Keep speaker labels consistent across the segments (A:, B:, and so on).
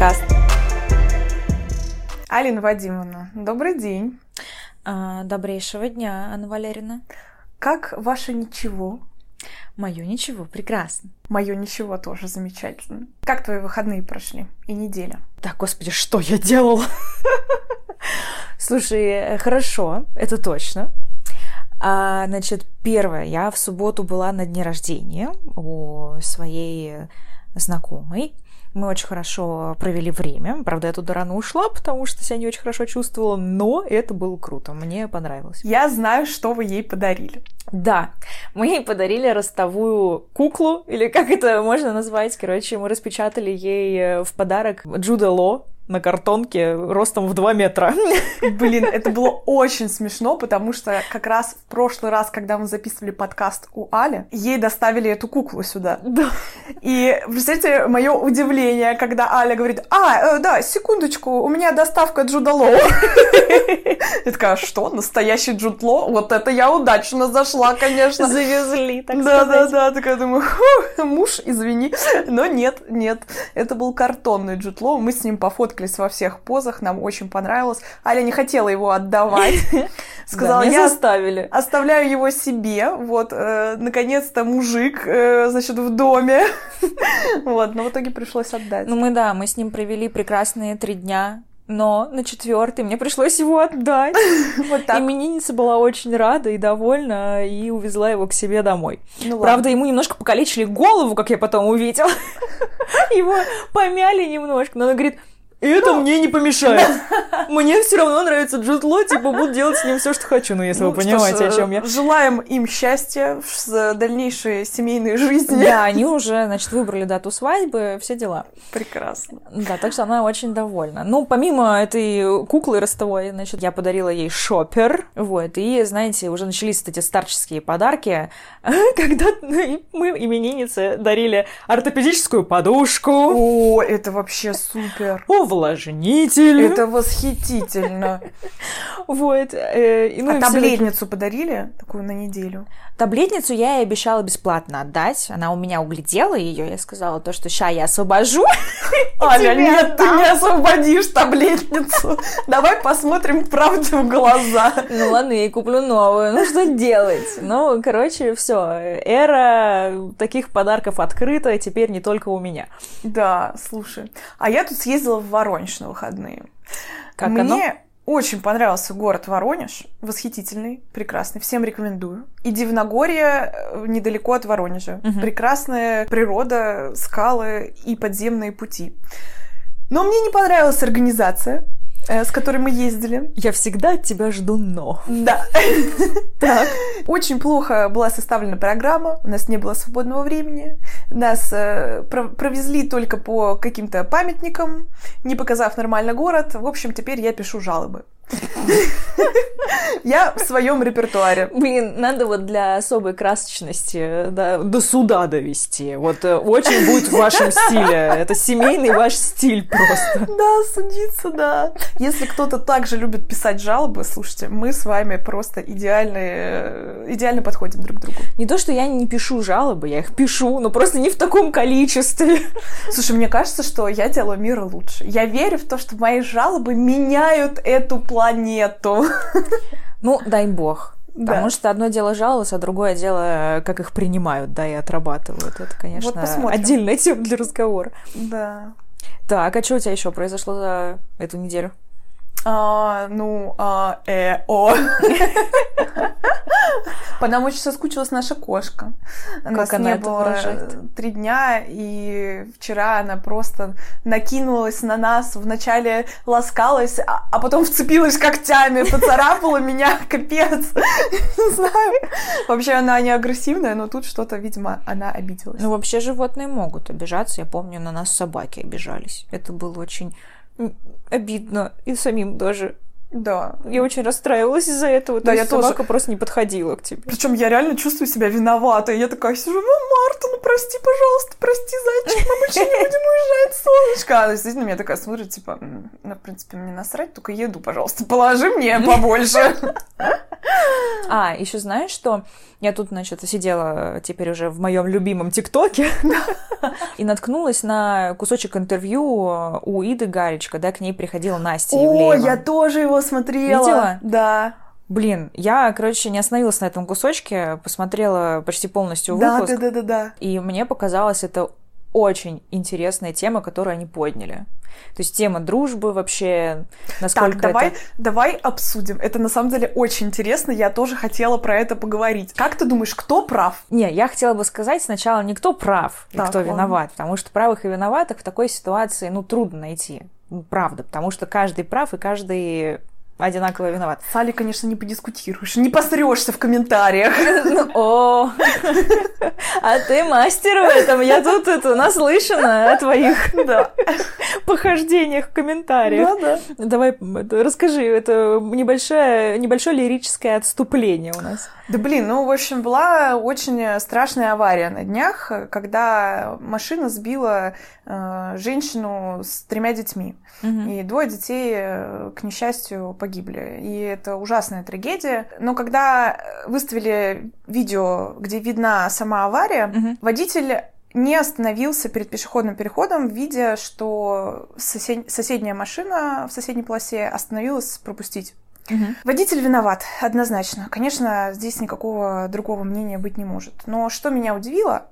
A: подкаст.
B: Алина Вадимовна, добрый день.
A: А, добрейшего дня, Анна Валерьевна.
B: Как ваше ничего?
A: Мое ничего, прекрасно.
B: Мое ничего тоже замечательно. Как твои выходные прошли и неделя?
A: Да, господи, что я делала? Слушай, э, хорошо, это точно. А, значит, первое, я в субботу была на дне рождения у своей знакомой. Мы очень хорошо провели время. Правда, я туда рано ушла, потому что себя не очень хорошо чувствовала, но это было круто. Мне понравилось.
B: Я знаю, что вы ей подарили.
A: Да, мы ей подарили ростовую куклу, или как это можно назвать. Короче, мы распечатали ей в подарок Джуда Ло, на картонке ростом в 2 метра.
B: Блин, это было очень смешно, потому что как раз в прошлый раз, когда мы записывали подкаст у Али, ей доставили эту куклу сюда.
A: Да.
B: И представьте мое удивление, когда Аля говорит, а, э, да, секундочку, у меня доставка Джудало. Я такая, что, настоящий Джудло? Вот это я удачно зашла, конечно.
A: Завезли, так
B: да,
A: сказать.
B: Да, да, такая думаю, муж, извини. Но нет, нет, это был картонный Джудло, мы с ним пофоткали фоткались во всех позах, нам очень понравилось. Аля не хотела его отдавать. Сказала,
A: я
B: заставили. оставляю его себе. Вот, э, наконец-то мужик, э, значит, в доме. вот, но в итоге пришлось отдать.
A: Ну мы, да, мы с ним провели прекрасные три дня но на четвертый мне пришлось его отдать.
B: вот так.
A: Именинница была очень рада и довольна, и увезла его к себе домой. Ну, Правда, ему немножко покалечили голову, как я потом увидела. его помяли немножко, но она говорит, это мне не помешает. Мне все равно нравится Джуд Ло, типа буду делать с ним все, что хочу, ну если ну, вы понимаете, о чем я.
B: Желаем им счастья в дальнейшей семейной жизни.
A: Да, они уже, значит, выбрали дату свадьбы, все дела.
B: Прекрасно.
A: Да, так что она очень довольна. Ну, помимо этой куклы ростовой, значит, я подарила ей шопер, вот, и, знаете, уже начались эти старческие подарки, когда мы имениннице дарили ортопедическую подушку.
B: О, это вообще супер.
A: О, увлажнитель.
B: Это восхитительно.
A: Вот. Э,
B: а таблетницу подарили такую на неделю?
A: Таблетницу я ей обещала бесплатно отдать. Она у меня углядела ее. Я сказала то, что ща я освобожу.
B: Аля, нет, ты не освободишь таблетницу. Давай посмотрим правде в глаза.
A: Ну ладно, я ей куплю новую. Ну что делать? Ну, короче, все. Эра таких подарков открыта, теперь не только у меня.
B: Да, слушай. А я тут съездила в Воронеж на выходные.
A: Как
B: Мне
A: оно?
B: Очень понравился город Воронеж. Восхитительный, прекрасный. Всем рекомендую. И Дивногорье э, недалеко от Воронежа. Угу. Прекрасная природа, скалы и подземные пути. Но мне не понравилась организация. Э, с которой мы ездили.
A: Я всегда от тебя жду но.
B: Да. Так. Очень плохо была составлена программа, у нас не было свободного времени, нас э, провезли только по каким-то памятникам, не показав нормально город. В общем, теперь я пишу жалобы. Я в своем репертуаре.
A: Блин, надо вот для особой красочности да, до суда довести. Вот э, очень будет в вашем стиле. Это семейный ваш стиль просто.
B: Да, судиться, да. Если кто-то также любит писать жалобы, слушайте, мы с вами просто идеальные, э, идеально подходим друг к другу.
A: Не то, что я не пишу жалобы, я их пишу, но просто не в таком количестве.
B: Слушай, мне кажется, что я делаю мир лучше. Я верю в то, что мои жалобы меняют эту планету планету.
A: Ну, дай бог. Да. Потому что одно дело жаловаться, а другое дело, как их принимают, да, и отрабатывают. Это, конечно, вот отдельная тема для разговора.
B: Да.
A: Так, а что у тебя еще произошло за эту неделю?
B: А, ну, а, э, о. По нам очень соскучилась наша кошка.
A: Как Нас она
B: не
A: это
B: было
A: выражает?
B: три дня, и вчера она просто накинулась на нас, вначале ласкалась, а, а потом вцепилась когтями, поцарапала меня, капец. Не знаю. Вообще она не агрессивная, но тут что-то, видимо, она обиделась.
A: Ну, вообще животные могут обижаться. Я помню, на нас собаки обижались. Это было очень обидно. И самим даже.
B: Да.
A: Я очень расстраивалась из-за этого. Да, я собака тоже... просто не подходила к тебе.
B: Причем я реально чувствую себя виноватой. Я такая сижу, ну, Марта, ну прости, пожалуйста, прости, зайчик, мы больше не будем уезжать, солнышко. Она действительно меня такая смотрит, типа, ну, в принципе, мне насрать, только еду, пожалуйста, положи мне побольше.
A: А, еще знаешь, что я тут, значит, сидела теперь уже в моем любимом ТикТоке и наткнулась на кусочек интервью у Иды Гарич, когда к ней приходила Настя
B: О, я тоже его смотрела.
A: Видела?
B: Да.
A: Блин, я, короче, не остановилась на этом кусочке, посмотрела почти полностью
B: Да,
A: выпуск.
B: да, да, да, да.
A: И мне показалось это очень интересная тема, которую они подняли. То есть тема дружбы вообще, насколько
B: Так, давай,
A: это...
B: давай обсудим. Это на самом деле очень интересно. Я тоже хотела про это поговорить. Как ты думаешь, кто прав?
A: Не, я хотела бы сказать сначала не кто прав и
B: Так,
A: кто
B: ладно.
A: виноват, потому что правых и виноватых в такой ситуации, ну, трудно найти. Ну, Правда, потому что каждый прав и каждый одинаково виноват.
B: С Али, конечно, не подискутируешь, не посрешься в комментариях.
A: Ну, О, а ты мастер в этом. Я тут это наслышана о твоих
B: Да,
A: похождениях в комментариях.
B: да, да.
A: Давай расскажи, это небольшое, небольшое лирическое отступление у нас.
B: Да блин, ну, в общем, была очень страшная авария на днях, когда машина сбила э, женщину с тремя детьми. И двое детей, э, к несчастью, погибли. И это ужасная трагедия. Но когда выставили видео, где видна сама авария,
A: Мгм.
B: водитель не остановился перед пешеходным переходом, видя, что сосед- соседняя машина в соседней полосе остановилась пропустить.
A: Мгм.
B: Водитель виноват, однозначно. Конечно, здесь никакого другого мнения быть не может. Но что меня удивило,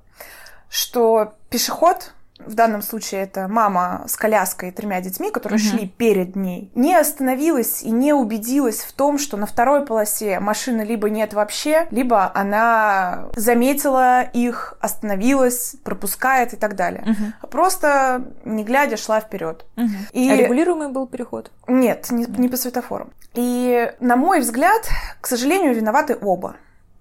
B: что пешеход, в данном случае это мама с коляской и тремя детьми, которые
A: Мгм.
B: шли перед ней, не остановилась и не убедилась в том, что на второй полосе машины либо нет вообще, либо она заметила их, остановилась, пропускает и так далее.
A: Мгм.
B: Просто, не глядя, шла вперед.
A: Мгм.
B: И-
A: А регулируемый был переход?
B: Нет, не, не по светофорам. И, на мой взгляд, к сожалению, виноваты оба.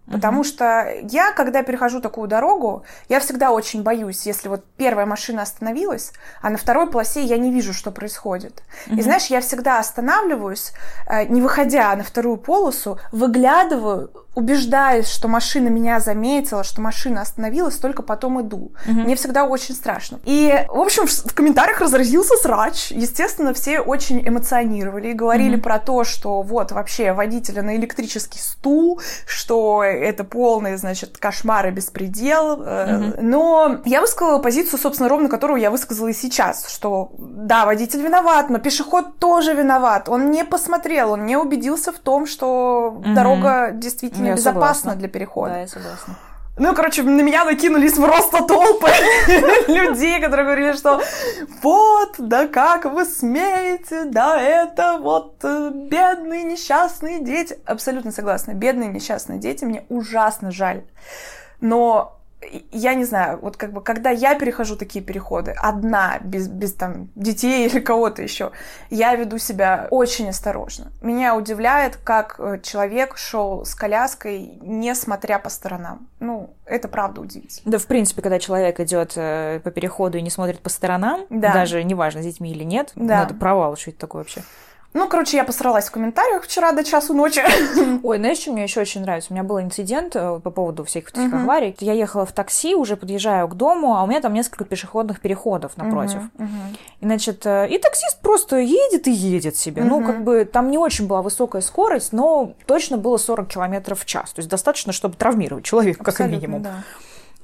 B: Потому что я, когда перехожу такую дорогу, я всегда очень боюсь, если вот первая машина остановилась, а на второй полосе я не вижу, что происходит. И знаешь, я всегда останавливаюсь, э, не выходя на вторую полосу, выглядываю, убеждаюсь, что машина меня заметила, что машина остановилась, только потом иду. Мне всегда очень страшно. И, в общем, в, комментариях разразился срач. Естественно, все очень эмоционировали и говорили
A: Мгм.
B: про то, что вот вообще водителя на электрический стул, что это полный, значит, кошмар и беспредел.
A: Мгм.
B: Но я высказала позицию, собственно, ровно которую я высказала и сейчас, что да, водитель виноват, но пешеход тоже виноват. Он не посмотрел, он не убедился в том, что
A: Мгм.
B: дорога действительно
A: Я
B: безопасна
A: согласна.
B: для перехода.
A: Да, я согласна.
B: Ну, короче, на меня накинулись просто толпы людей, которые говорили, что вот, да как вы смеете, да это вот э, бедные несчастные дети. Абсолютно согласна. Бедные несчастные дети, мне ужасно жаль. Но я не знаю, вот как бы, когда я перехожу такие переходы, одна, без, без там детей или кого-то еще, я веду себя очень осторожно. Меня удивляет, как э, человек шел с коляской, не смотря по сторонам. Ну, это правда удивительно.
A: Да, в принципе, когда человек идет э, по переходу и не смотрит по сторонам,
B: Да.
A: даже неважно, с детьми или нет,
B: Да.
A: ну, это провал, что это такое вообще.
B: Ну, короче, я посралась в комментариях вчера до часу ночи.
A: Ой, знаешь, что мне еще очень нравится? У меня был инцидент э, по поводу всех вот этих
B: Мгм.
A: аварий. Я ехала в такси, уже подъезжаю к дому, а у меня там несколько пешеходных переходов напротив.
B: Мгм, мгм.
A: И, значит, э, и таксист просто едет и едет себе. Ну,
B: Мгм.
A: как бы там не очень была высокая скорость, но точно было 40 километров в час. То есть достаточно, чтобы травмировать человека, как
B: Абсолютно,
A: минимум.
B: да.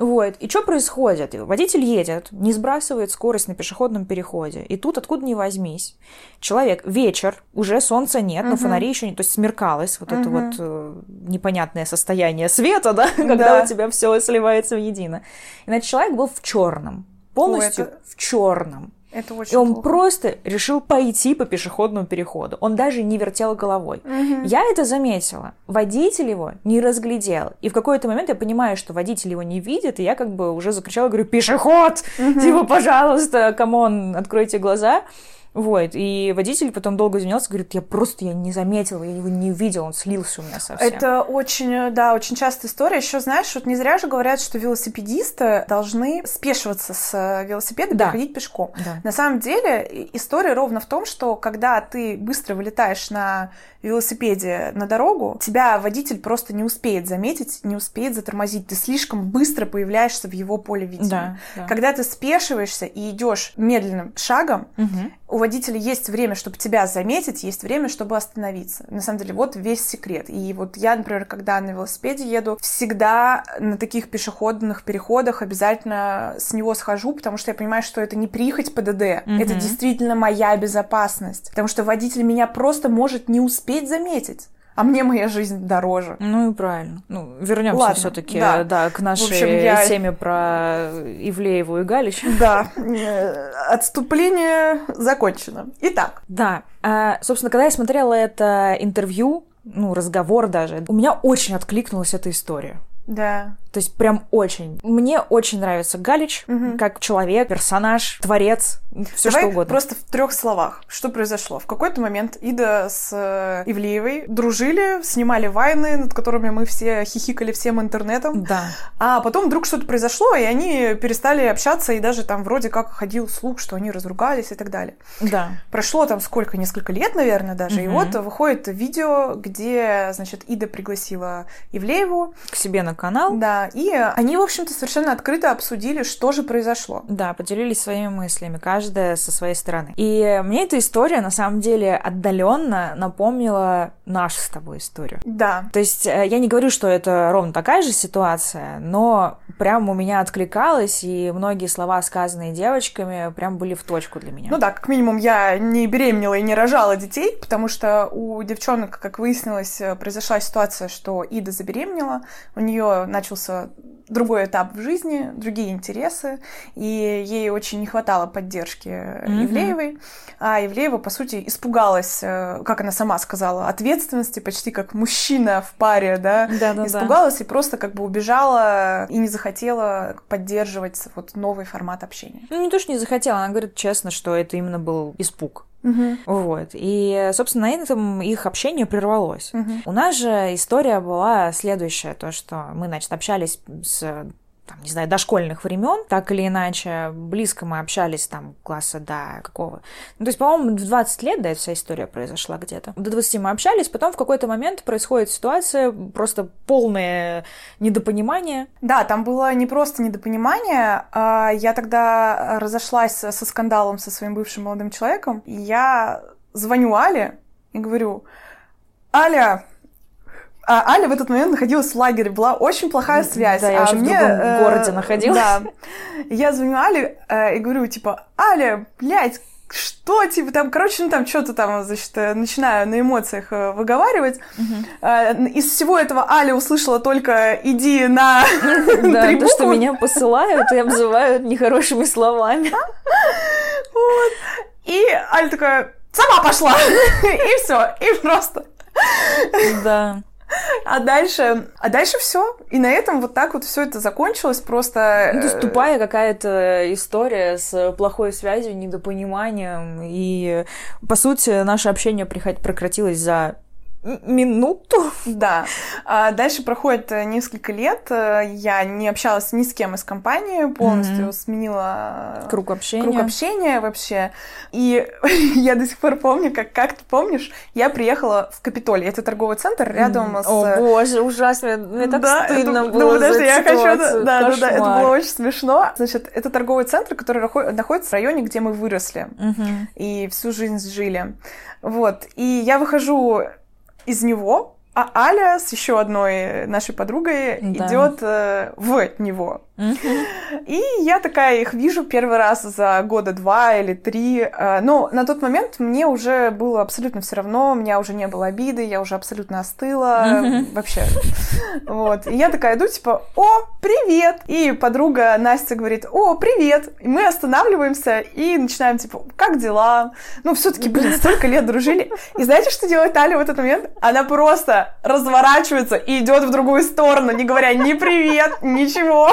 A: Вот. И что происходит? Водитель едет, не сбрасывает скорость на пешеходном переходе. И тут, откуда ни возьмись, человек, вечер, уже солнца нет, но
B: Мгм.
A: фонари еще не... То есть смеркалось, вот это
B: Мгм.
A: вот э, непонятное состояние света, да, когда
B: Да.
A: у тебя все сливается воедино. И, значит, человек был в черном. Полностью
B: это-
A: в черном.
B: Это очень
A: И он
B: плохо.
A: просто решил пойти по пешеходному переходу. Он даже не вертел головой.
B: Мгм.
A: Я это заметила. Водитель его не разглядел. И в какой-то момент я понимаю, что водитель его не видит, и я как бы уже закричала, говорю, пешеход!
B: Мгм.
A: Типа, пожалуйста, come on, откройте глаза. Вот, и водитель потом долго извинялся, говорит, я просто я не заметила, я его не увидел, он слился у меня совсем.
B: Это очень, да, очень частая история. Еще знаешь, вот не зря же говорят, что велосипедисты должны спешиваться с э, велосипеда и
A: Да.
B: переходить пешком.
A: Да.
B: На самом деле история ровно в том, что когда ты быстро вылетаешь на велосипеде на дорогу, тебя водитель просто не успеет заметить, не успеет затормозить. Ты слишком быстро появляешься в его поле видения.
A: Да, да.
B: Когда ты спешиваешься и идешь медленным шагом,
A: Мгм.
B: У водителя есть время, чтобы тебя заметить, есть время, чтобы остановиться. На самом деле, вот весь секрет. И вот я, например, когда на велосипеде еду, всегда на таких пешеходных переходах обязательно с него схожу, потому что я понимаю, что это не прихоть ПДД, mm-hmm. это действительно моя безопасность. Потому что водитель меня просто может не успеть заметить а мне моя жизнь дороже.
A: Ну и правильно. Ну, вернемся все-таки да. да, к нашей общем, я... теме про Ивлееву и Галич.
B: Да, э, отступление закончено. Итак.
A: Да, а, собственно, когда я смотрела это интервью, ну, разговор даже, у меня очень откликнулась эта история.
B: Да.
A: То есть прям очень. Мне очень нравится Галич угу. как человек, персонаж, творец, все что угодно.
B: Просто в трех словах, что произошло. В какой-то момент Ида с э, Ивлеевой дружили, снимали вайны, над которыми мы все хихикали всем интернетом.
A: Да.
B: А потом вдруг что-то произошло, и они перестали общаться, и даже там вроде как ходил слух, что они разругались и так далее.
A: Да.
B: Прошло там сколько, несколько лет, наверное, даже. Угу. И вот выходит видео, где, значит, Ида пригласила Ивлееву
A: к себе на канал.
B: Да, и они, в общем-то, совершенно открыто обсудили, что же произошло.
A: Да, поделились своими мыслями, каждая со своей стороны. И мне эта история, на самом деле, отдаленно напомнила нашу с тобой историю.
B: Да.
A: То есть э, я не говорю, что это ровно такая же ситуация, но прям у меня откликалось, и многие слова, сказанные девочками, прям были в точку для меня.
B: Ну да, как минимум я не беременела и не рожала детей, потому что у девчонок, как выяснилось, произошла ситуация, что Ида забеременела, у нее начался другой этап в жизни, другие интересы, и ей очень не хватало поддержки mm-hmm. Ивлеевой, а Ивлеева, по сути, испугалась, э, как она сама сказала, ответственности, почти как мужчина в паре, да,
A: Да-да-да.
B: испугалась и просто как бы убежала и не захотела поддерживать вот новый формат общения.
A: Ну, не то, что не захотела, она говорит честно, что это именно был испуг.
B: Угу.
A: Вот. И, собственно, на этом их общение прервалось.
B: Угу.
A: У нас же история была следующая, то, что мы, значит, общались с там, не знаю, дошкольных времен, так или иначе, близко мы общались там класса до какого. Ну, то есть, по-моему, в 20 лет, да, эта вся история произошла где-то. До 20 мы общались, потом в какой-то момент происходит ситуация, просто полное недопонимание.
B: Да, там было не просто недопонимание, а я тогда разошлась со скандалом со своим бывшим молодым человеком, и я звоню Але и говорю, Аля, а Аля в этот момент находилась в лагере, была очень плохая связь.
A: Да, я
B: а
A: мне, в другом э, городе находилась.
B: Да. Я звоню Але э, и говорю, типа, Аля, блядь, что, типа, там, короче, ну, там, что-то там, значит, э, начинаю на эмоциях э, выговаривать.
A: Угу.
B: Из всего этого Аля услышала только «иди на
A: Да, то, что меня посылают и обзывают нехорошими словами.
B: Вот. И Аля такая «сама пошла!» И все, и просто...
A: Да.
B: А дальше, а дальше все. И на этом вот так вот все это закончилось просто.
A: Ну, то есть тупая какая-то история с плохой связью, недопониманием. И, по сути, наше общение прекратилось за минуту.
B: Да. А дальше проходит э, несколько лет. Э, я не общалась ни с кем из компании, полностью mm-hmm. сменила
A: круг общения.
B: круг общения вообще. И я до сих пор помню, как, как ты помнишь, я приехала в Капитолий. Это торговый центр рядом mm-hmm. с...
A: О боже, ужасно. Мне так да, стыдно это... было
B: ну,
A: за
B: я ситуацию. хочу... Да, да, да, это было очень смешно. Значит, это торговый центр, который находится в районе, где мы выросли.
A: Mm-hmm.
B: И всю жизнь жили. Вот. И я выхожу из него, а Аля с еще одной нашей подругой да. идет э, в него. И я такая их вижу первый раз за года два или три. Э, но на тот момент мне уже было абсолютно все равно, у меня уже не было обиды, я уже абсолютно остыла. Вообще. Вот. И я такая иду, типа, о, привет! И подруга Настя говорит, о, привет! И мы останавливаемся и начинаем, типа, как дела? Ну, все-таки, блин, столько лет дружили. И знаете, что делает Аля в этот момент? Она просто разворачивается и идет в другую сторону, не говоря ни привет, ничего.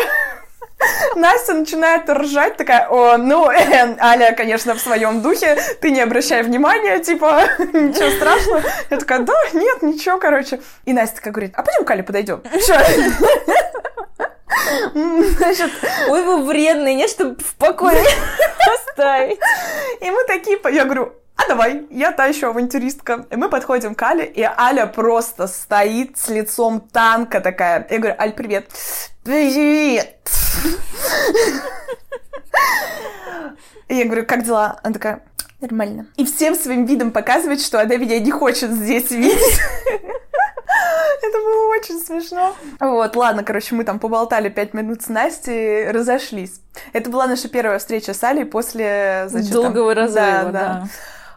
B: Настя начинает ржать, такая, о, ну, э, Аля, конечно, в своем духе, ты не обращай внимания, типа, ничего страшного. Я такая, да, нет, ничего, короче. И Настя такая говорит, а пойдем к Али подойдем.
A: Значит, ой, вы вредные, не чтобы в покое оставить.
B: И мы такие, я говорю, а давай, я та еще авантюристка. И мы подходим к Але, и Аля просто стоит с лицом танка такая. Я говорю, Аль, привет. Привет. И я говорю, как дела? Она такая, Нормально. И всем своим видом показывать, что она меня не хочет здесь видеть. Это было очень смешно. Вот, ладно, короче, мы там поболтали пять минут с Настей, разошлись. Это была наша первая встреча с Алей после,
A: значит, Долгого там... разрыва, да.
B: да.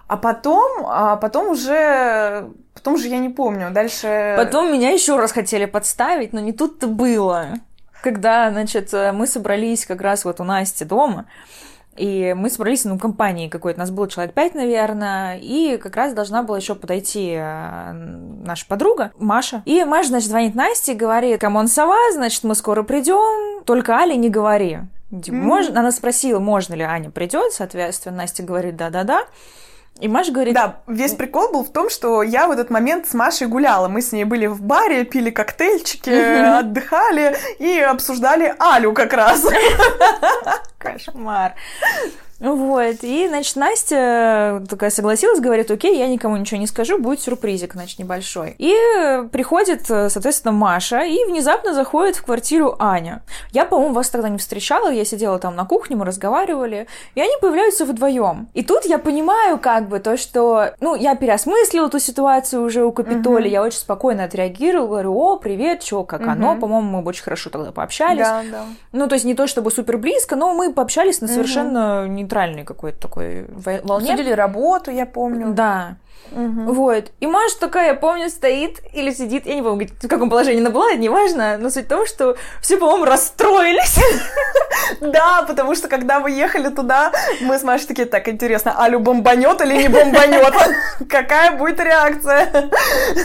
B: А потом, а потом уже, потом уже я не помню, дальше...
A: Потом меня еще раз хотели подставить, но не тут-то было. Когда, значит, мы собрались как раз вот у Насти дома, и мы собрались, ну, компании какой-то, нас было человек пять, наверное, и как раз должна была еще подойти э, наша подруга Маша. И Маша, значит, звонит Насте и говорит, come on, сова, значит, мы скоро придем, только Али не говори. Типа, mm-hmm. можно... Она спросила, можно ли Аня придет, соответственно, Настя говорит, да-да-да. И Маша говорит...
B: Да, весь прикол был в том, что я в этот момент с Машей гуляла. Мы с ней были в баре, пили коктейльчики, отдыхали и обсуждали Алю как раз.
A: Кошмар. Вот, и, значит, Настя такая согласилась, говорит, окей, я никому ничего не скажу, будет сюрпризик, значит, небольшой. И приходит, соответственно, Маша, и внезапно заходит в квартиру Аня. Я, по-моему, вас тогда не встречала, я сидела там на кухне, мы разговаривали, и они появляются вдвоем. И тут я понимаю, как бы, то, что, ну, я переосмыслила эту ситуацию уже у Капитоли, угу. я очень спокойно отреагировала, говорю, о, привет, чё, как угу. оно, по-моему, мы очень хорошо тогда пообщались.
B: Да, да.
A: Ну, то есть не то чтобы супер близко, но мы пообщались на совершенно угу. не нейтральной какой-то такой волне.
B: Обсудили работу, я помню.
A: Да. Угу. Вот. И Маша такая, я помню, стоит или сидит, я не помню, в каком положении она была, неважно, но суть в том, что все, по-моему, расстроились.
B: Да, потому что когда мы ехали туда, мы с Машей такие, так, интересно, Алю бомбанет или не бомбанет? Какая будет реакция?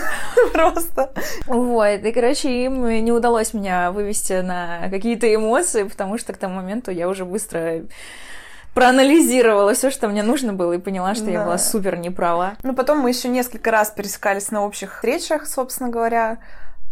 B: Просто.
A: Вот, и, короче, им не удалось меня вывести на какие-то эмоции, потому что к тому моменту я уже быстро проанализировала все, что мне нужно было, и поняла, что да. я была супер неправа.
B: Ну, потом мы еще несколько раз пересекались на общих встречах, собственно говоря.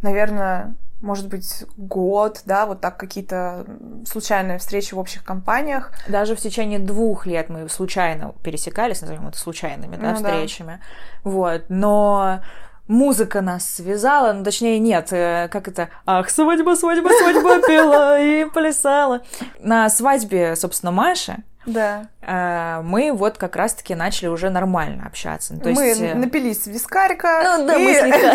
B: Наверное, может быть, год, да, вот так какие-то случайные встречи в общих компаниях.
A: Даже в течение двух лет мы случайно пересекались, назовем это случайными, да, ну, встречами. Да. Вот, но музыка нас связала, ну, точнее, нет, э, как это, ах, свадьба, свадьба, свадьба пела и плясала. На свадьбе, собственно, Маши,
B: да.
A: А, мы вот как раз-таки начали уже нормально общаться.
B: Ну, то мы есть... Э, напились вискарика.
A: Ну да, и... мы слегка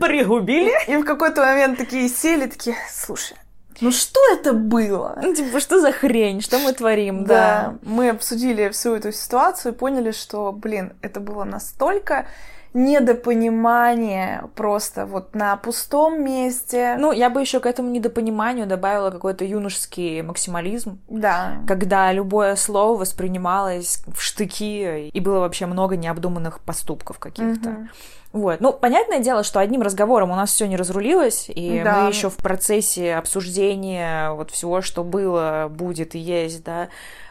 A: пригубили.
B: И в какой-то момент такие сели, такие, слушай, ну что это было?
A: Ну, типа, что за хрень, что мы творим,
B: да. да. Мы обсудили всю эту ситуацию и поняли, что, блин, это было настолько недопонимание просто вот на пустом месте.
A: Ну, я бы еще к этому недопониманию добавила какой-то юношеский максимализм.
B: Да.
A: Когда любое слово воспринималось в штыки, и было вообще много необдуманных поступков каких-то. Угу. Вот. Ну, понятное дело, что одним разговором у нас все не разрулилось, и да. мы еще в процессе обсуждения вот всего, что было, будет и есть, да,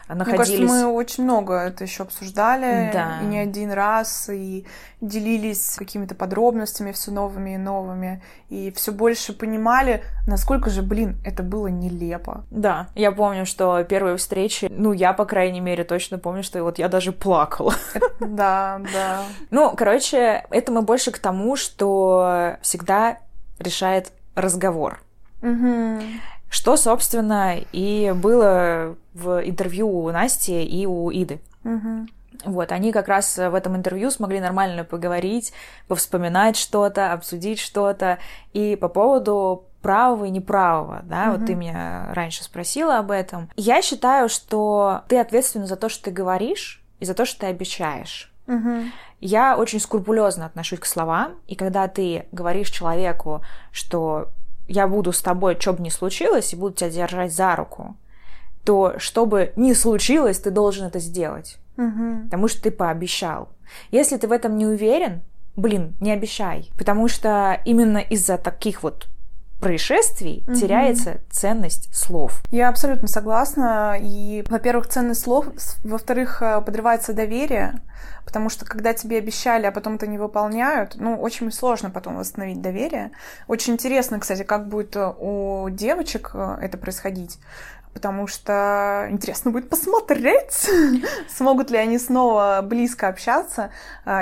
A: находились...
B: Мне кажется, мы очень много это еще обсуждали, да. и не один раз, и делились какими-то подробностями все новыми и новыми, и все больше понимали, насколько же, блин, это было нелепо.
A: Да, я помню, что первые встречи, ну, я, по крайней мере, точно помню, что вот я даже плакала.
B: Да, да.
A: Ну, короче, это мы больше к тому, что всегда решает разговор.
B: Угу.
A: Что, собственно, и было в интервью у Насти и у Иды.
B: Угу.
A: Вот, они как раз в этом интервью смогли нормально поговорить, повспоминать что-то, обсудить что-то. И по поводу правого и неправого, да, mm вот ты меня раньше спросила об этом. Я считаю, что ты ответственна за то, что ты говоришь, и за то, что ты обещаешь.
B: mm
A: Я очень скрупулезно отношусь к словам, и когда ты говоришь человеку, что я буду с тобой, что бы ни случилось, и буду тебя держать за руку, то чтобы не случилось, ты должен это сделать.
B: Угу.
A: Потому что ты пообещал. Если ты в этом не уверен, блин, не обещай. Потому что именно из-за таких вот происшествий угу. теряется ценность слов.
B: Я абсолютно согласна. И, во-первых, ценность слов, во-вторых, э, подрывается доверие, потому что когда тебе обещали, а потом это не выполняют, ну, очень сложно потом восстановить доверие. Очень интересно, кстати, как будет э, у девочек э, это происходить потому что интересно будет посмотреть, смогут ли они снова близко общаться.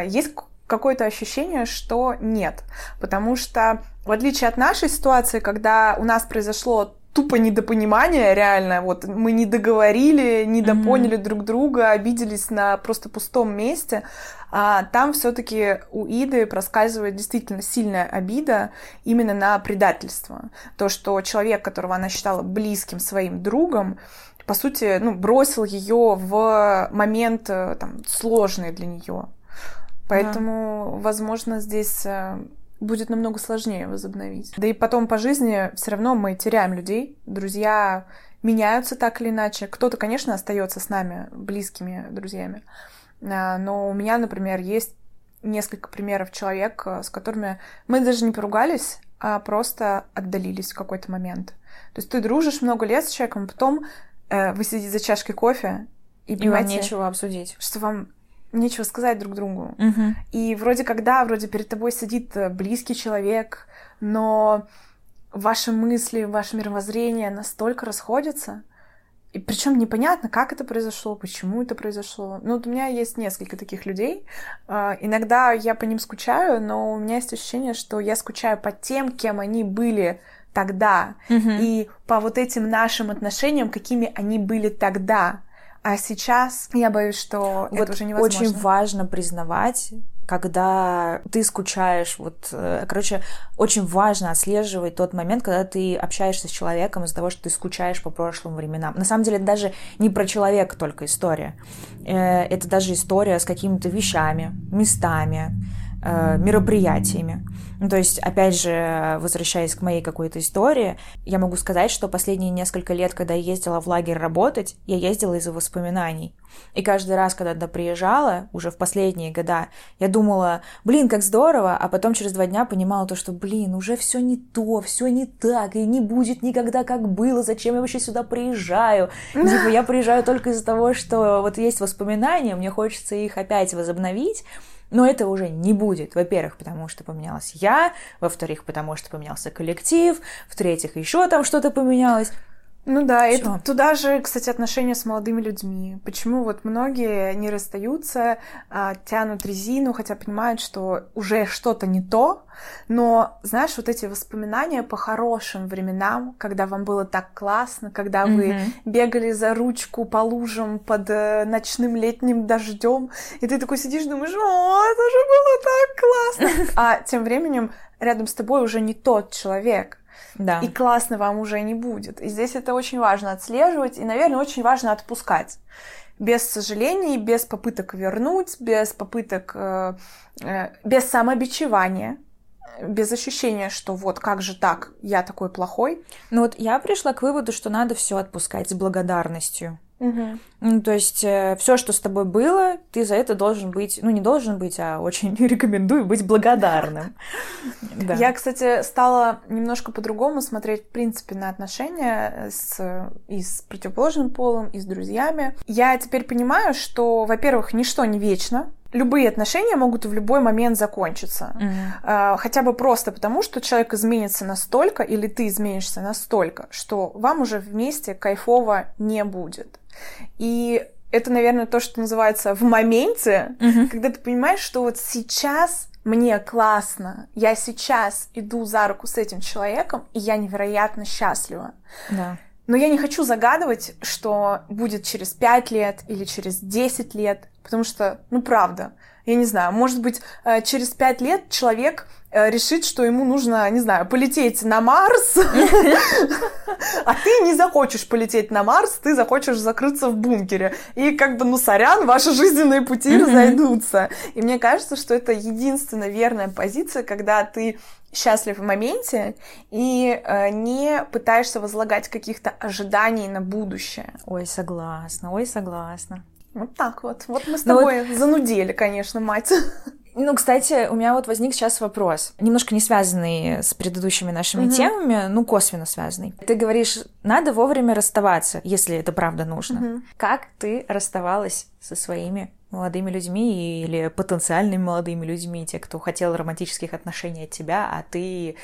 B: Есть какое-то ощущение, что нет, потому что в отличие от нашей ситуации, когда у нас произошло тупо недопонимание, реально, вот мы не договорили, недопоняли mm-hmm. друг друга, обиделись на просто пустом месте, а там все-таки у Иды проскальзывает действительно сильная обида именно на предательство. То, что человек, которого она считала близким своим другом, по сути, ну, бросил ее в момент э, там, сложный для нее. Поэтому, да. возможно, здесь э, будет намного сложнее возобновить. Да и потом по жизни все равно мы теряем людей. Друзья меняются так или иначе. Кто-то, конечно, остается с нами близкими друзьями. А, но у меня, например, есть несколько примеров человек, э, с которыми мы даже не поругались, а просто отдалились в какой-то момент. То есть ты дружишь много лет с человеком, потом э, вы сидите за чашкой кофе
A: и, и вам нечего обсудить.
B: Что вам нечего сказать друг другу. Угу. И вроде когда, вроде перед тобой сидит э, близкий человек, но ваши мысли, ваше мировоззрение настолько расходятся, и причем непонятно, как это произошло, почему это произошло. Ну, вот у меня есть несколько таких людей. А, иногда я по ним скучаю, но у меня есть ощущение, что я скучаю по тем, кем они были тогда, угу. и по вот этим нашим отношениям, какими они были тогда. А сейчас я боюсь, что вот это уже невозможно.
A: Очень важно признавать, когда ты скучаешь, вот, э, короче, очень важно отслеживать тот момент, когда ты общаешься с человеком из-за того, что ты скучаешь по прошлым временам. На самом деле, это даже не про человека только история. Э, это даже история с какими-то вещами, местами, мероприятиями. Ну, то есть, опять же, возвращаясь к моей какой-то истории, я могу сказать, что последние несколько лет, когда я ездила в лагерь работать, я ездила из-за воспоминаний. И каждый раз, когда туда приезжала, уже в последние года, я думала, блин, как здорово, а потом через два дня понимала то, что, блин, уже все не то, все не так, и не будет никогда как было, зачем я вообще сюда приезжаю? Типа, я приезжаю только из-за того, что вот есть воспоминания, мне хочется их опять возобновить, но этого уже не будет. Во-первых, потому что поменялась я, во-вторых, потому что поменялся коллектив, в-третьих, еще там что-то поменялось.
B: Ну да, и туда же, кстати, отношения с молодыми людьми. Почему вот многие не расстаются, а, тянут резину, хотя понимают, что уже что-то не то, но, знаешь, вот эти воспоминания по хорошим временам, когда вам было так классно, когда mm-hmm. вы бегали за ручку по лужам под э, ночным летним дождем, и ты такой сидишь, думаешь, о, это же было так классно. А тем временем рядом с тобой уже не тот человек, да. и классно вам уже не будет. И здесь это очень важно отслеживать, и, наверное, очень важно отпускать. Без сожалений, без попыток вернуть, без попыток, э, э, без самобичевания, без ощущения, что вот как же так, я такой плохой.
A: Ну вот я пришла к выводу, что надо все отпускать с благодарностью. Угу. Ну, то есть э, все, что с тобой было, ты за это должен быть, ну не должен быть, а очень рекомендую быть благодарным.
B: Да. Я, кстати, стала немножко по-другому смотреть, в принципе, на отношения с, и с противоположным полом, и с друзьями. Я теперь понимаю, что, во-первых, ничто не вечно, любые отношения могут в любой момент закончиться. Mm-hmm. Хотя бы просто потому, что человек изменится настолько, или ты изменишься настолько, что вам уже вместе кайфово не будет. И это, наверное, то, что называется в моменте, mm-hmm. когда ты понимаешь, что вот сейчас мне классно, я сейчас иду за руку с этим человеком, и я невероятно счастлива.
A: Да.
B: Но я не хочу загадывать, что будет через 5 лет или через 10 лет, потому что, ну, правда, я не знаю, может быть, э, через 5 лет человек решит, что ему нужно, не знаю, полететь на Марс, а ты не захочешь полететь на Марс, ты захочешь закрыться в бункере. И как бы, ну, сорян, ваши жизненные пути разойдутся. И мне кажется, что это единственная верная позиция, когда ты счастлив в моменте и э, не пытаешься возлагать каких-то ожиданий на будущее.
A: Ой, согласна, ой, согласна.
B: Вот так вот. Вот мы с ну тобой вот... занудели, конечно, мать.
A: Ну, кстати, у меня вот возник сейчас вопрос, немножко не связанный с предыдущими нашими угу. темами, ну, косвенно связанный. Ты говоришь, надо вовремя расставаться, если это правда нужно. Угу. Как ты расставалась со своими молодыми людьми или потенциальными молодыми людьми, те, кто хотел романтических отношений от тебя, а ты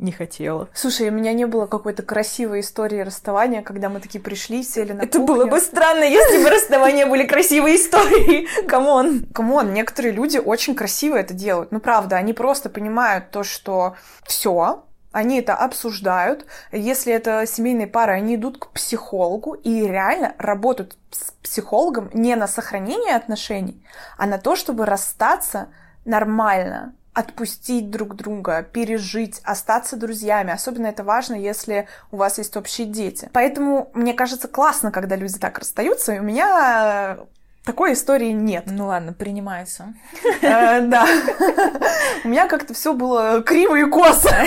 A: не хотела.
B: Слушай, у меня не было какой-то красивой истории расставания, когда мы такие пришли, сели на
A: Это кухню. было бы странно, если бы расставания были красивые истории. Come
B: on. Come on, некоторые люди очень красиво это делают. Ну, правда, они просто понимают то, что все, они это обсуждают. Если это семейные пары, они идут к психологу и реально работают с психологом не на сохранение отношений, а на то, чтобы расстаться нормально, отпустить друг друга, пережить, остаться друзьями. Особенно это важно, если у вас есть общие дети. Поэтому мне кажется классно, когда люди так расстаются. И у меня такой истории нет.
A: Ну ладно, принимается.
B: Э, да. У меня как-то все было криво и косо.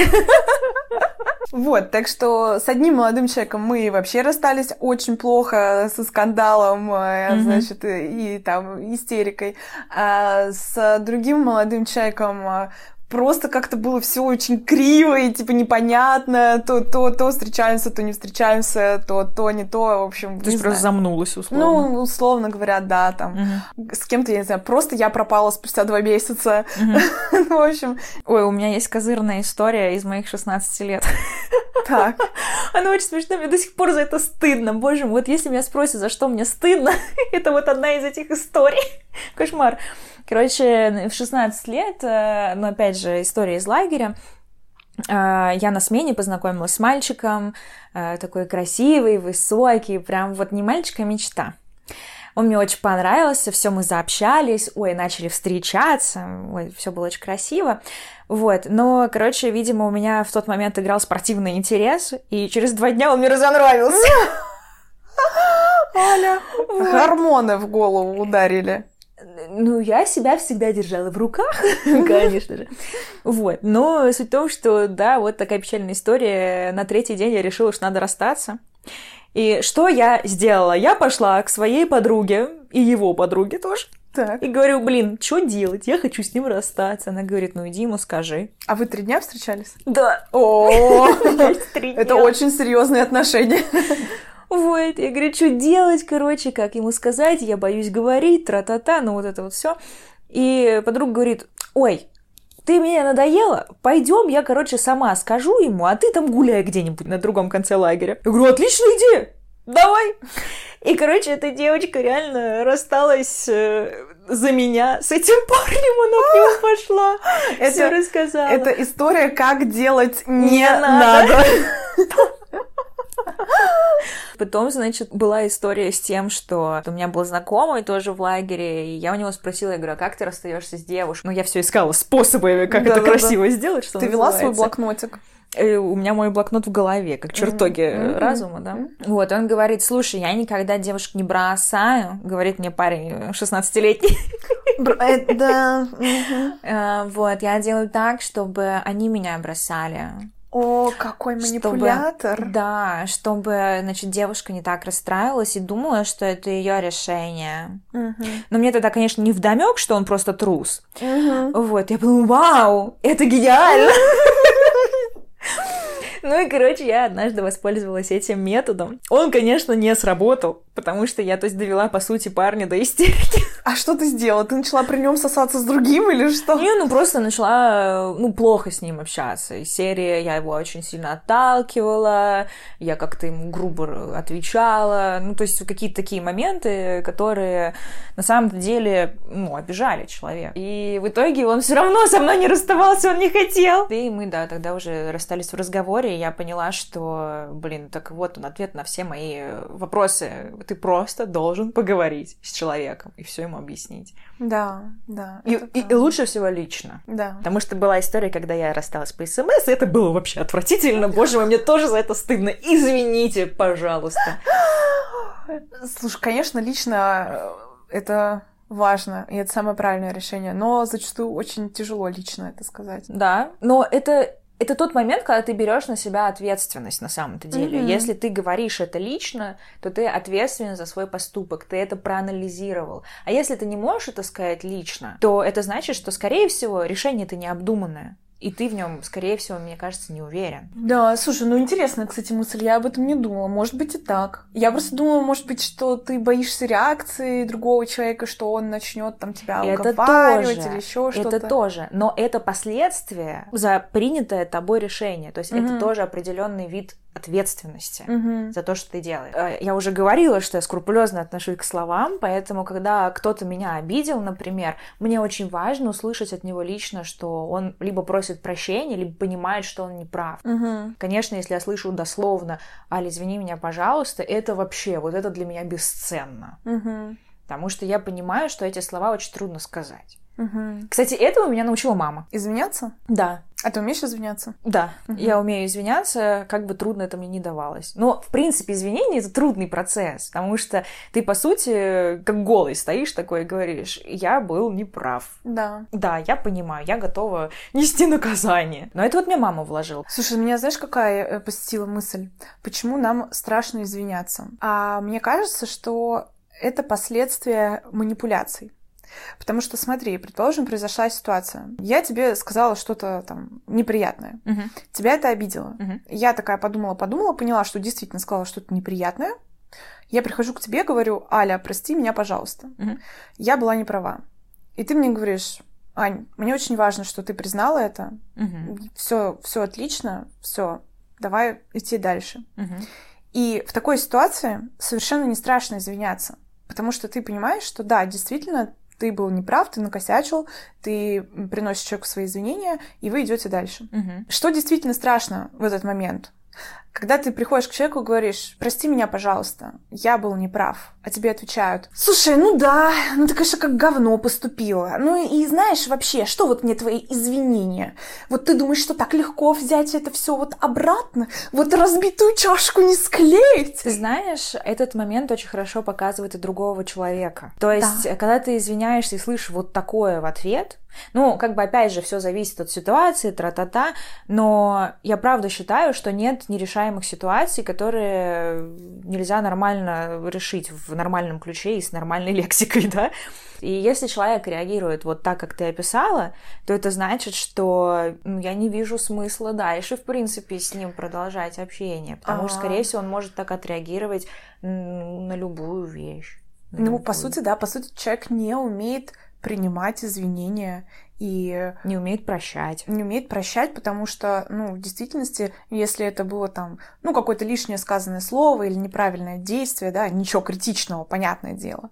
B: Вот, так что с одним молодым человеком мы вообще расстались очень плохо, со скандалом, mm-hmm. значит, и, и там истерикой. А с другим молодым человеком просто как-то было все очень криво и типа непонятно, то, то, то встречаемся, то не встречаемся, то, то, не то, в общем.
A: То есть просто замнулась, условно.
B: Ну, условно говоря, да, там. Угу. С кем-то, я не знаю, просто я пропала спустя два месяца. Угу. ну, в общем.
A: Ой, у меня есть козырная история из моих 16 лет.
B: Так.
A: Она очень смешная, мне до сих пор за это стыдно. Боже мой, вот если меня спросят, за что мне стыдно, это вот одна из этих историй. Кошмар. Короче, в 16 лет, э, но опять же, история из лагеря, э, я на смене познакомилась с мальчиком, э, такой красивый, высокий, прям вот не мальчик, а мечта. Он мне очень понравился, все мы заобщались, ой, начали встречаться, ой, все было очень красиво. Вот, но, короче, видимо, у меня в тот момент играл спортивный интерес, и через два дня он мне разонравился.
B: Аля, гормоны в голову ударили.
A: Ну, я себя всегда держала в руках, конечно же. Вот. Но суть в том, что, да, вот такая печальная история. На третий день я решила, что надо расстаться. И что я сделала? Я пошла к своей подруге и его подруге тоже.
B: Так.
A: И говорю, блин, что делать? Я хочу с ним расстаться. Она говорит, ну иди ему скажи.
B: А вы три дня встречались?
A: Да.
B: О, это очень серьезные отношения.
A: Вот, я говорю, что делать, короче, как ему сказать, я боюсь говорить, тра-та-та, ну вот это вот все. И подруга говорит, ой, ты меня надоела, пойдем, я, короче, сама скажу ему, а ты там гуляй где-нибудь на другом конце лагеря. Я говорю, отличная идея, давай. И, короче, эта девочка реально рассталась э, за меня с этим парнем, она к нему пошла, это, все рассказала.
B: Это история, как делать не, не надо. надо.
A: Потом, значит, была история с тем, что у меня был знакомый тоже в лагере, и я у него спросила, я говорю, а как ты расстаешься с девушкой? Ну, я все искала способы, как да, это да, красиво да. сделать, что
B: Ты вела свой блокнотик?
A: Э, у меня мой блокнот в голове, как чертоги mm-hmm. разума, да. Mm-hmm. Вот, он говорит, слушай, я никогда девушек не бросаю, говорит мне парень 16-летний.
B: Э, да.
A: Э, вот, я делаю так, чтобы они меня бросали.
B: О, какой манипулятор!
A: Чтобы, да, чтобы, значит, девушка не так расстраивалась и думала, что это ее решение.
B: Угу.
A: Но мне тогда, конечно, не вдомек, что он просто трус.
B: Угу.
A: Вот, я подумала, вау, это гениально! Ну и, короче, я однажды воспользовалась этим методом. Он, конечно, не сработал, потому что я, то есть, довела, по сути, парня до истерики.
B: А что ты сделала? Ты начала при нем сосаться с другим или что?
A: Не, ну просто начала, ну, плохо с ним общаться. Из серии я его очень сильно отталкивала, я как-то ему грубо отвечала. Ну, то есть какие-то такие моменты, которые на самом деле, ну, обижали человека. И в итоге он все равно со мной не расставался, он не хотел. И мы, да, тогда уже расстались в разговоре, и я поняла, что, блин, так вот он ответ на все мои вопросы. Ты просто должен поговорить с человеком, и все ему объяснить.
B: Да, да.
A: И, и, и лучше всего лично.
B: Да.
A: Потому что была история, когда я рассталась по СМС, и это было вообще отвратительно. Боже мой, мне тоже за это стыдно. Извините, пожалуйста.
B: Слушай, конечно, лично э, это важно, и это самое правильное решение, но зачастую очень тяжело лично это сказать.
A: Да, но это это тот момент, когда ты берешь на себя ответственность на самом-то деле. Mm-hmm. Если ты говоришь это лично, то ты ответственен за свой поступок, ты это проанализировал. А если ты не можешь это сказать лично, то это значит, что, скорее всего, решение это необдуманное и ты в нем, скорее всего, мне кажется, не уверен.
B: Да, слушай, ну интересная, кстати, мысль, я об этом не думала. Может быть и так. Я просто думала, может быть, что ты боишься реакции другого человека, что он начнет там тебя это уговаривать тоже, или еще что-то.
A: Это тоже, но это последствия за принятое тобой решение. То есть mm-hmm. это тоже определенный вид ответственности угу. за то, что ты делаешь. Э, я уже говорила, что я скрупулезно отношусь к словам, поэтому, когда кто-то меня обидел, например, мне очень важно услышать от него лично, что он либо просит прощения, либо понимает, что он не прав. Угу. Конечно, если я слышу дословно, Аля, извини меня, пожалуйста, это вообще, вот это для меня бесценно. Угу. Потому что я понимаю, что эти слова очень трудно сказать. Угу. Кстати, этого меня научила мама.
B: Извиняться?
A: Да.
B: А ты умеешь извиняться?
A: Да, угу. я умею извиняться, как бы трудно это мне не давалось. Но, в принципе, извинение — это трудный процесс, потому что ты, по сути, как голый стоишь такой и говоришь, я был неправ.
B: Да.
A: Да, я понимаю, я готова нести наказание. Но это вот мне мама вложила.
B: Слушай, меня знаешь, какая э, посетила мысль? Почему нам страшно извиняться? А мне кажется, что это последствия манипуляций. Потому что, смотри, предположим, произошла ситуация. Я тебе сказала что-то там неприятное. Угу. Тебя это обидело. Угу. Я такая подумала, подумала, поняла, что действительно сказала что-то неприятное. Я прихожу к тебе, говорю, Аля, прости меня, пожалуйста. Угу. Я была не права. И ты мне говоришь, Ань, мне очень важно, что ты признала это. Угу. Все, все отлично, все, давай идти дальше. Угу. И в такой ситуации совершенно не страшно извиняться, потому что ты понимаешь, что да, действительно, ты был неправ, ты накосячил, ты приносишь человеку свои извинения, и вы идете дальше. Угу. Что действительно страшно в этот момент? Когда ты приходишь к человеку и говоришь, прости меня, пожалуйста, я был неправ, а тебе отвечают, слушай, ну да, ну ты, конечно, как говно поступила. Ну и знаешь, вообще, что вот мне твои извинения? Вот ты думаешь, что так легко взять это все вот обратно? Вот разбитую чашку не склеить?
A: Ты знаешь, этот момент очень хорошо показывает и другого человека. То есть, да. когда ты извиняешься и слышишь вот такое в ответ, ну, как бы, опять же, все зависит от ситуации, тра-та-та, но я правда считаю, что нет нерешаемых ситуаций, которые нельзя нормально решить в нормальном ключе и с нормальной лексикой, да. И если человек реагирует вот так, как ты описала, то это значит, что ну, я не вижу смысла дальше, в принципе, с ним продолжать общение, потому А-а-а. что, скорее всего, он может так отреагировать на любую вещь.
B: На ну, любую. по сути, да, по сути, человек не умеет принимать извинения и...
A: Не умеет прощать.
B: Не умеет прощать, потому что, ну, в действительности, если это было там, ну, какое-то лишнее сказанное слово или неправильное действие, да, ничего критичного, понятное дело,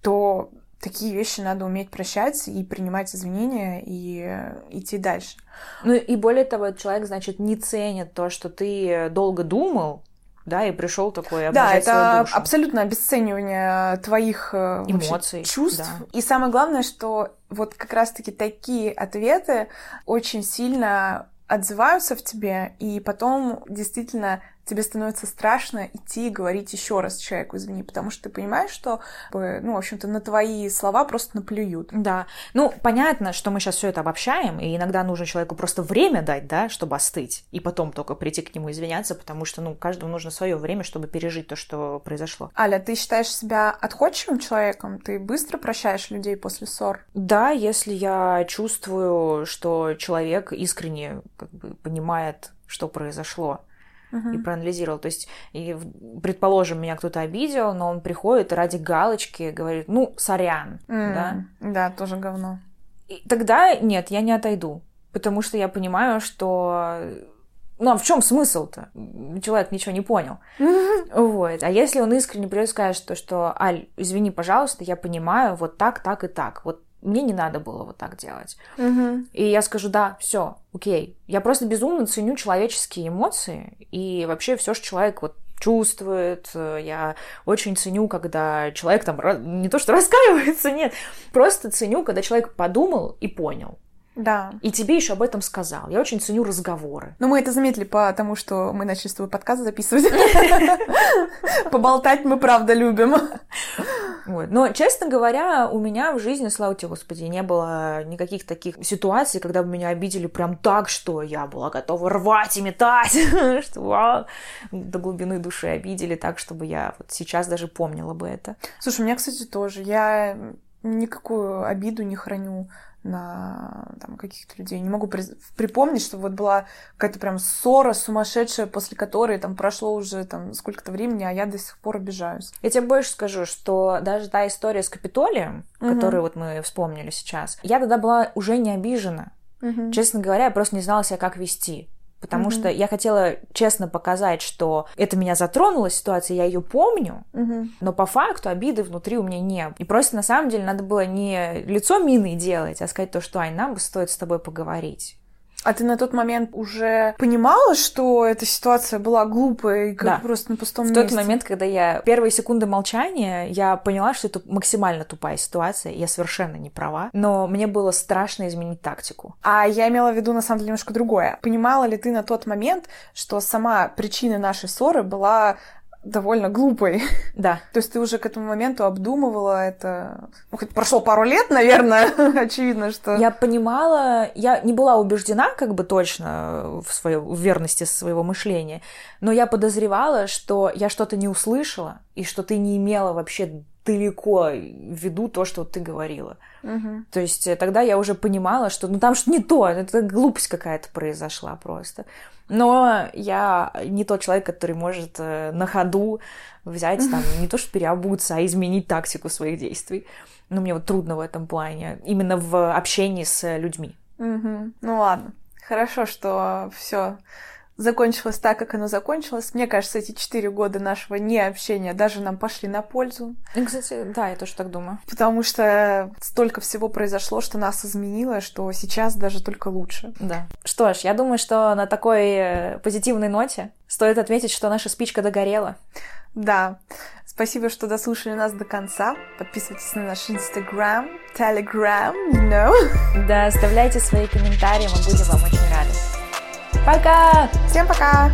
B: то такие вещи надо уметь прощать и принимать извинения и идти дальше.
A: Ну и более того, человек, значит, не ценит то, что ты долго думал, да, и пришел такой
B: Да, это абсолютно обесценивание твоих э, эмоций, чувств. Да. И самое главное, что вот как раз-таки такие ответы очень сильно отзываются в тебе, и потом действительно тебе становится страшно идти и говорить еще раз человеку, извини, потому что ты понимаешь, что, ну, в общем-то, на твои слова просто наплюют.
A: Да. Ну, понятно, что мы сейчас все это обобщаем, и иногда нужно человеку просто время дать, да, чтобы остыть, и потом только прийти к нему извиняться, потому что, ну, каждому нужно свое время, чтобы пережить то, что произошло.
B: Аля, ты считаешь себя отходчивым человеком? Ты быстро прощаешь людей после ссор?
A: Да, если я чувствую, что человек искренне как бы понимает, что произошло uh-huh. и проанализировал. То есть, и, предположим, меня кто-то обидел, но он приходит ради галочки, говорит, ну, сорян, mm-hmm. да?
B: Да, тоже говно.
A: И тогда нет, я не отойду, потому что я понимаю, что ну а в чем смысл-то? Человек ничего не понял. Вот. А если он искренне придет и скажет, что, что Аль, извини, пожалуйста, я понимаю, вот так, так и так. Вот мне не надо было вот так делать. Угу. И я скажу, да, все, окей. Я просто безумно ценю человеческие эмоции и вообще все, что человек вот чувствует. Я очень ценю, когда человек там не то что раскаивается, нет, просто ценю, когда человек подумал и понял.
B: Да.
A: И тебе еще об этом сказал. Я очень ценю разговоры.
B: Ну, мы это заметили потому, что мы начали с тобой подкаст записывать. Поболтать мы правда любим.
A: Вот. Но, честно говоря, у меня в жизни, слава тебе, Господи, не было никаких таких ситуаций, когда бы меня обидели прям так, что я была готова рвать и метать, что вау, до глубины души обидели так, чтобы я вот сейчас даже помнила бы это.
B: Слушай, у меня, кстати, тоже. Я никакую обиду не храню на там, каких-то людей. Не могу при... припомнить, что вот была какая-то прям ссора сумасшедшая, после которой там прошло уже там сколько-то времени, а я до сих пор обижаюсь.
A: Я тебе больше скажу, что даже та история с Капитолием, угу. которую вот мы вспомнили сейчас, я тогда была уже не обижена. Угу. Честно говоря, я просто не знала себя, как вести. Потому
B: Мгм.
A: что я хотела честно показать, что это меня затронула ситуация, я ее помню,
B: Мгм.
A: но по факту обиды внутри у меня не было. И просто на самом деле надо было не лицо мины делать, а сказать то, что Ань, нам бы стоит с тобой поговорить.
B: А ты на тот момент уже понимала, что эта ситуация была глупая и как
A: Да.
B: просто на пустом
A: В
B: месте?
A: тот момент, когда я первые секунды молчания, я поняла, что это максимально тупая ситуация, я совершенно не права, но мне было страшно изменить тактику.
B: А я имела в виду, на самом деле, немножко другое. Понимала ли ты на тот момент, что сама причина нашей ссоры была довольно глупой?
A: Да,
B: То есть ты уже к этому моменту обдумывала это... Ну, хоть прошло пару лет, наверное, очевидно, что...
A: я понимала, я не была убеждена как бы точно в своей в верности своего мышления, но я подозревала, что я что-то не услышала и что ты не имела вообще далеко в виду то, что ты говорила.
B: Мгм.
A: То есть э, тогда я уже понимала, что ну там что не то, это глупость какая-то произошла просто. Но я не тот человек, который может э, на ходу взять там не то что переобуться, а изменить тактику своих действий. Ну, мне вот трудно в этом плане, именно в общении с людьми.
B: Мгм. Ну ладно. Хорошо, что все закончилось так, как оно закончилось. Мне кажется, эти четыре года нашего необщения даже нам пошли на пользу,
A: Ну, кстати, да, я тоже так думаю.
B: потому что столько всего произошло, что нас изменило, что сейчас даже только лучше.
A: Да. Что ж, я думаю, что на такой э, позитивной ноте стоит отметить, что наша спичка догорела.
B: Да. Спасибо, что дослушали нас до конца. Подписывайтесь на наш Инстаграм, Телеграм, you know.
A: Да, оставляйте свои комментарии, мы будем вам очень рады. Пока!
B: Всем пока!